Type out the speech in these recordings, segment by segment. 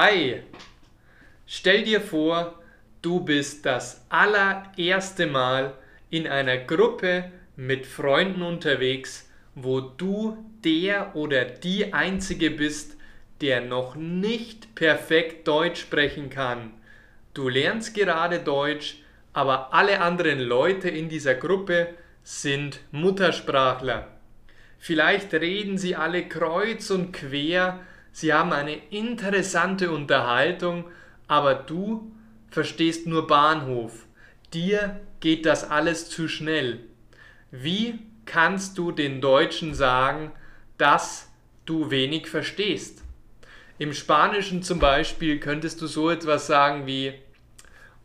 Hi, stell dir vor, du bist das allererste Mal in einer Gruppe mit Freunden unterwegs, wo du der oder die Einzige bist, der noch nicht perfekt Deutsch sprechen kann. Du lernst gerade Deutsch, aber alle anderen Leute in dieser Gruppe sind Muttersprachler. Vielleicht reden sie alle kreuz und quer, sie haben eine interessante Unterhaltung, aber du verstehst nur Bahnhof. Dir geht das alles zu schnell. Wie kannst du den Deutschen sagen, dass du wenig verstehst? Im Spanischen zum Beispiel könntest du so etwas sagen wie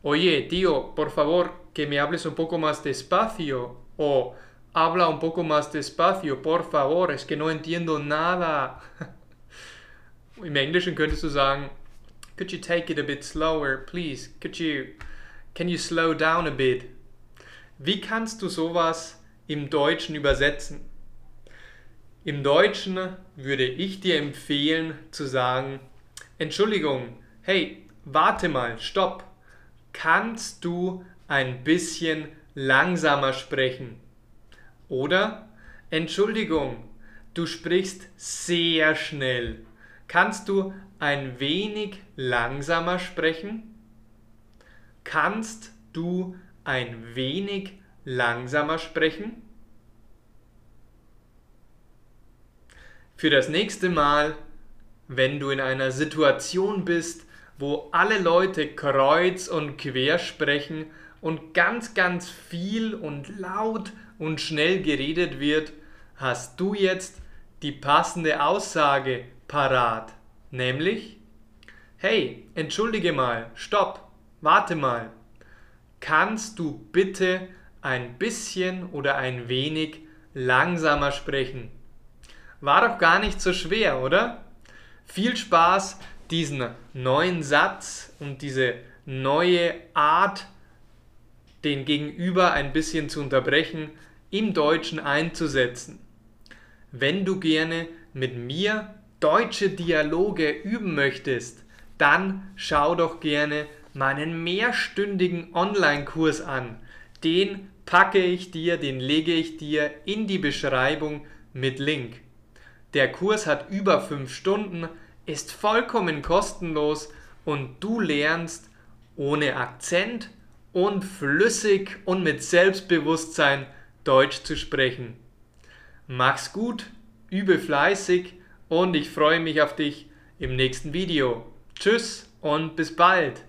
Oye, tío, por favor, que me hables un poco más despacio. O habla un poco más despacio, por favor, es que no entiendo nada. Im Englischen könntest du sagen, could you take it a bit slower, please? Could you, can you slow down a bit? Wie kannst du sowas im Deutschen übersetzen? Im Deutschen würde ich dir empfehlen zu sagen, Entschuldigung, hey, warte mal, stopp. Kannst du ein bisschen langsamer sprechen? Oder, Entschuldigung, du sprichst sehr schnell. Kannst du ein wenig langsamer sprechen? Kannst du ein wenig langsamer sprechen? Für das nächste Mal, wenn du in einer Situation bist, wo alle Leute kreuz und quer sprechen und ganz, ganz viel und laut und schnell geredet wird, hast du jetzt die passende Aussage parat, nämlich, hey, entschuldige mal, stopp, warte mal, kannst du bitte ein bisschen oder ein wenig langsamer sprechen? War doch gar nicht so schwer, oder? Viel Spaß, diesen neuen Satz und diese neue Art, den Gegenüber ein bisschen zu unterbrechen, im Deutschen einzusetzen. Wenn du gerne mit mir deutsche Dialoge üben möchtest, dann schau doch gerne meinen mehrstündigen Online-Kurs an. Den packe ich dir, den lege ich dir in die Beschreibung mit Link. Der Kurs hat über 5 Stunden, ist vollkommen kostenlos und du lernst ohne Akzent und flüssig und mit Selbstbewusstsein Deutsch zu sprechen. Mach's gut, übe fleißig und ich freue mich auf dich im nächsten Video. Tschüss und bis bald.